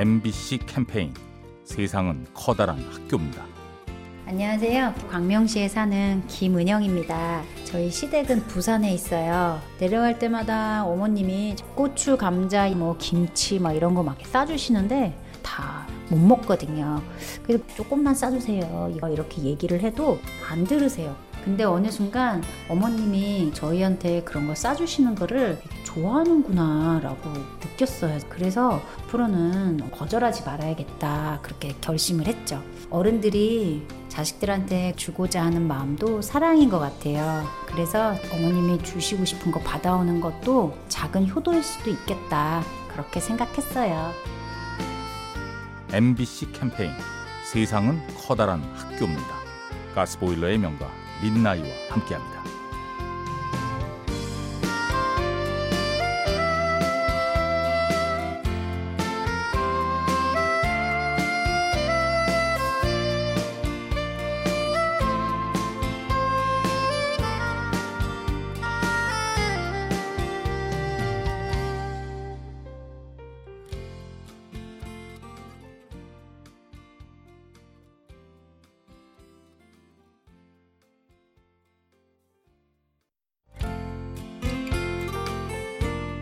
MBC 캠페인 세상은 커다란 학교입니다. 안녕하세요. 광명시에 사는 김은영입니다. 저희 시댁은 부산에 있어요. 내려갈 때마다 어머님이 고추, 감자, 뭐 김치 막 이런 거 막 싸주시는데 다 못 먹거든요. 그래서 조금만 싸주세요. 이거 이렇게 얘기를 해도 안 들으세요. 근데 어느 순간 어머님이 저희한테 그런 거 싸주시는 거를 좋아하는구나 라고 느꼈어요. 그래서 앞으로는 거절하지 말아야겠다. 그렇게 결심을 했죠. 어른들이 자식들한테 주고자 하는 마음도 사랑인 것 같아요. 그래서 어머님이 주시고 싶은 거 받아오는 것도 작은 효도일 수도 있겠다. 그렇게 생각했어요. MBC 캠페인 세상은 커다란 학교입니다. 가스보일러의 명가 민나이와 함께합니다.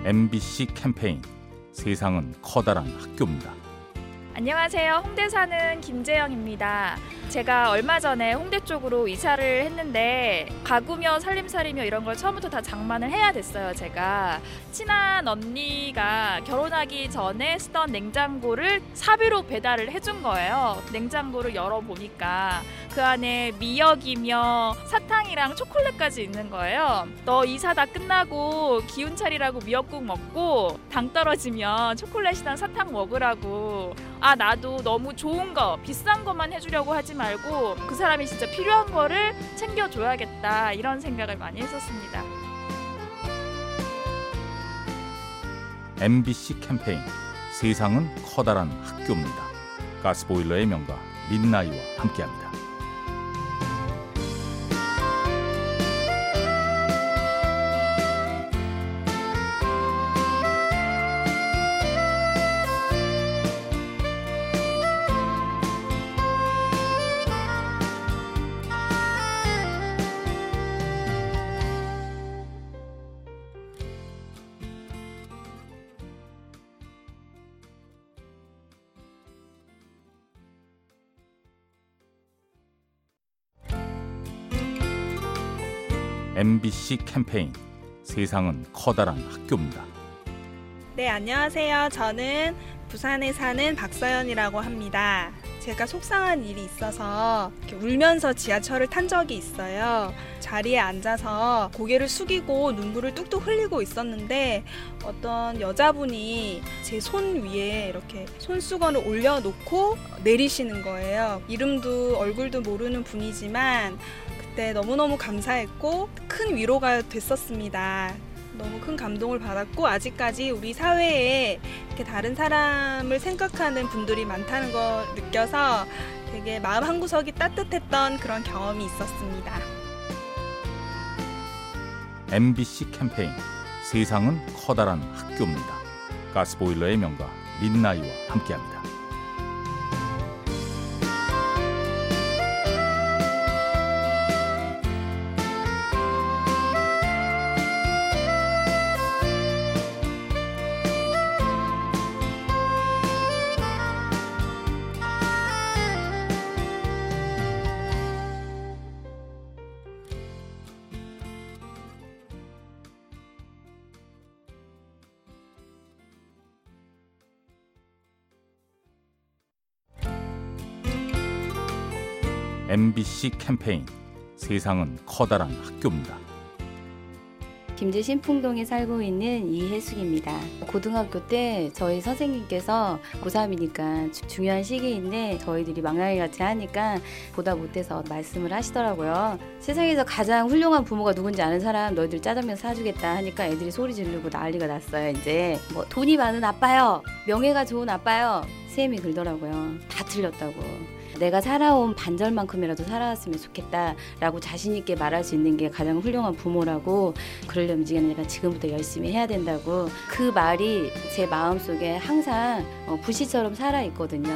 MBC 캠페인 세상은 커다란 학교입니다. 안녕하세요. 홍대 사는 김재영입니다. 제가 얼마 전에 홍대 쪽으로 이사를 했는데 가구며 살림살이며 이런 걸 처음부터 다 장만을 해야 됐어요. 제가 친한 언니가 결혼하기 전에 쓰던 냉장고를 사비로 배달을 해준 거예요. 냉장고를 열어보니까 그 안에 미역이며 사탕이랑 초콜릿까지 있는 거예요. 너 이사 다 끝나고 기운 차리라고 미역국 먹고 당 떨어지면 초콜릿이랑 사탕 먹으라고 아 나도 너무 좋은 거 비싼 것만 해주려고 하지 말고 그 사람이 진짜 필요한 거를 챙겨줘야겠다 이런 생각을 많이 했었습니다. MBC 캠페인 세상은 커다란 학교입니다. 가스보일러의 명가 민나이와 함께합니다. MBC 캠페인 세상은 커다란 학교입니다. 네, 안녕하세요. 저는 부산에 사는 박서연이라고 합니다. 제가 속상한 일이 있어서 울면서 지하철을 탄 적이 있어요. 자리에 앉아서 고개를 숙이고 눈물을 뚝뚝 흘리고 있었는데 어떤 여자분이 제 손 위에 이렇게 손수건을 올려놓고 내리시는 거예요. 이름도 얼굴도 모르는 분이지만 그 때 너무너무 감사했고 큰 위로가 됐었습니다. 너무 큰 감동을 받았고 아직까지 우리 사회에 이렇게 다른 사람을 생각하는 분들이 많다는 걸 느껴서 되게 마음 한구석이 따뜻했던 그런 경험이 있었습니다. MBC 캠페인 세상은 커다란 학교입니다. 가스보일러의 명가 민나이와 함께합니다. MBC 캠페인 세상은 커다란 학교입니다. 김제 신풍동에 살고 있는 이혜숙입니다. 고등학교 때 저희 선생님께서 고3이니까 중요한 시기인데 저희들이 망나니 같이 하니까 보다 못해서 말씀을 하시더라고요. 세상에서 가장 훌륭한 부모가 누군지 아는 사람 너희들 짜장면 사주겠다 하니까 애들이 소리 지르고 난리가 났어요. 이제 뭐 돈이 많은 아빠요. 명예가 좋은 아빠요. 쌤이 그러더라고요. 다 틀렸다고. 내가 살아온 반절만큼이라도 살아왔으면 좋겠다라고 자신 있게 말할 수 있는 게 가장 훌륭한 부모라고 그러려면 내가 지금부터 열심히 해야 된다고 그 말이 제 마음속에 항상 어, 불씨처럼 살아 있거든요.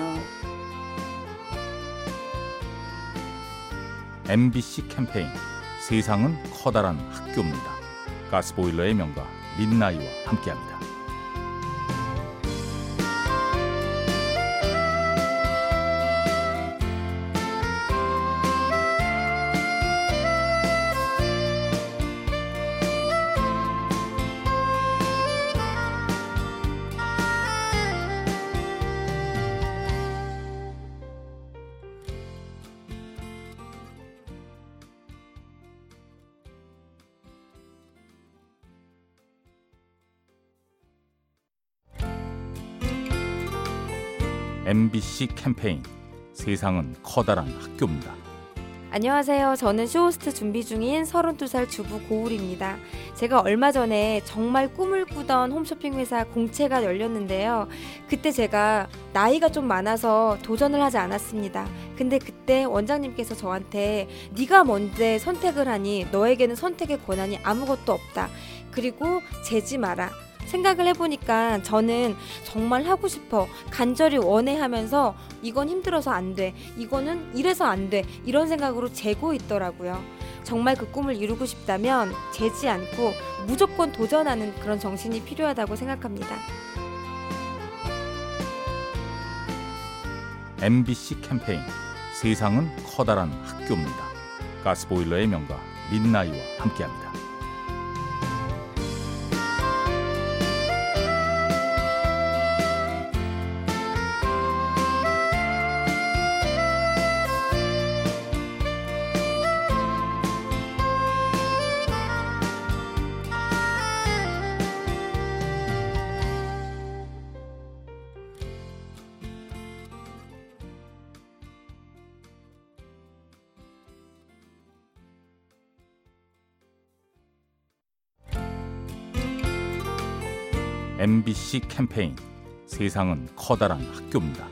MBC 캠페인 세상은 커다란 학교입니다. 가스보일러의 명가 민나이와 함께합니다. MBC 캠페인 세상은 커다란 학교입니다. 안녕하세요. 저는 쇼호스트 준비 중인 32살 주부 고울입니다. 제가 얼마 전에 정말 꿈을 꾸던 홈쇼핑 회사 공채가 열렸는데요. 그때 제가 나이가 좀 많아서 도전을 하지 않았습니다. 근데 그때 원장님께서 저한테 네가 뭔데 선택을 하니 너에게는 선택의 권한이 아무것도 없다. 그리고 재지 마라. 생각을 해보니까 저는 정말 하고 싶어 간절히 원해 하면서 이건 힘들어서 안 돼. 이거는 이래서 안 돼. 이런 생각으로 재고 있더라고요. 정말 그 꿈을 이루고 싶다면 재지 않고 무조건 도전하는 그런 정신이 필요하다고 생각합니다. MBC 캠페인 세상은 커다란 학교입니다. 가스보일러의 명가 민나이와 함께합니다. MBC 캠페인 세상은 커다란 학교입니다.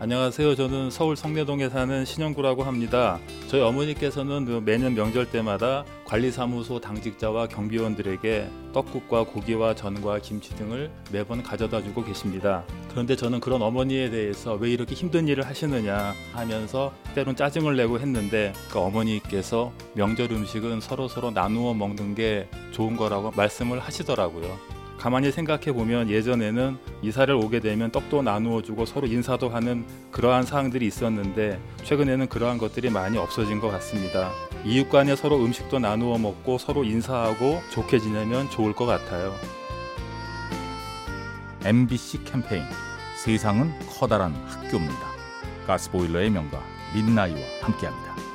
안녕하세요. 저는 서울 성내동에 사는 신영구라고 합니다. 저희 어머니께서는 그 매년 명절 때마다 관리사무소 당직자와 경비원들에게 떡국과 고기와 전과 김치 등을 매번 가져다 주고 계십니다. 그런데 저는 그런 어머니에 대해서 왜 이렇게 힘든 일을 하시느냐 하면서 때론 짜증을 내고 했는데 그 어머니께서 명절 음식은 서로 서로 나누어 먹는 게 좋은 거라고 말씀을 하시더라고요. 가만히 생각해 보면 예전에는 이사를 오게 되면 떡도 나누어 주고 서로 인사도 하는 그러한 사항들이 있었는데 최근에는 그러한 것들이 많이 없어진 것 같습니다. 이웃 간에 서로 음식도 나누어 먹고 서로 인사하고 좋게 지내면 좋을 것 같아요. MBC 캠페인 세상은 커다란 학교입니다. 가스보일러의 명가 민나이와 함께합니다.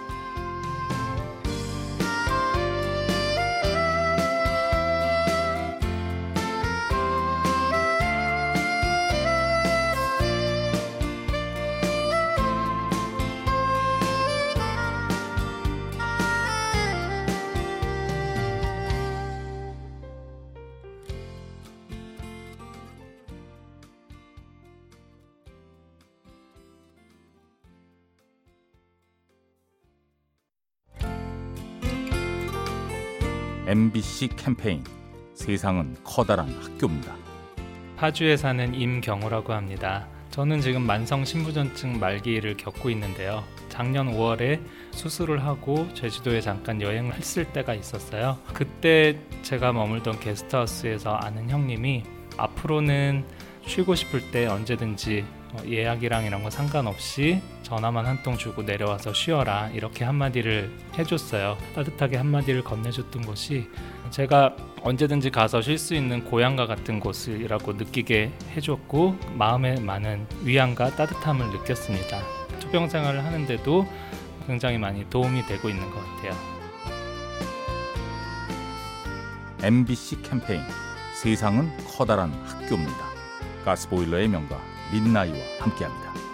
MBC 캠페인 세상은 커다란 학교입니다. 파주에 사는 임경우라고 합니다. 저는 지금 만성 신부전증 말기를 겪고 있는데요. 작년 5월에 수술을 하고 제주도에 잠깐 여행을 했을 때가 있었어요. 그때 제가 머물던 게스트하우스에서 아는 형님이 앞으로는 쉬고 싶을 때 언제든지 어, 예약이랑 이런 거 상관없이 전화만 한 통 주고 내려와서 쉬어라 이렇게 한마디를 해줬어요. 따뜻하게 한마디를 건네줬던 것이 제가 언제든지 가서 쉴 수 있는 고향과 같은 곳이라고 느끼게 해줬고 마음에 많은 위안과 따뜻함을 느꼈습니다. 투병 생활을 하는데도 굉장히 많이 도움이 되고 있는 것 같아요. MBC 캠페인 세상은 커다란 학교입니다. 가스보일러의 명가 민나이와 함께합니다.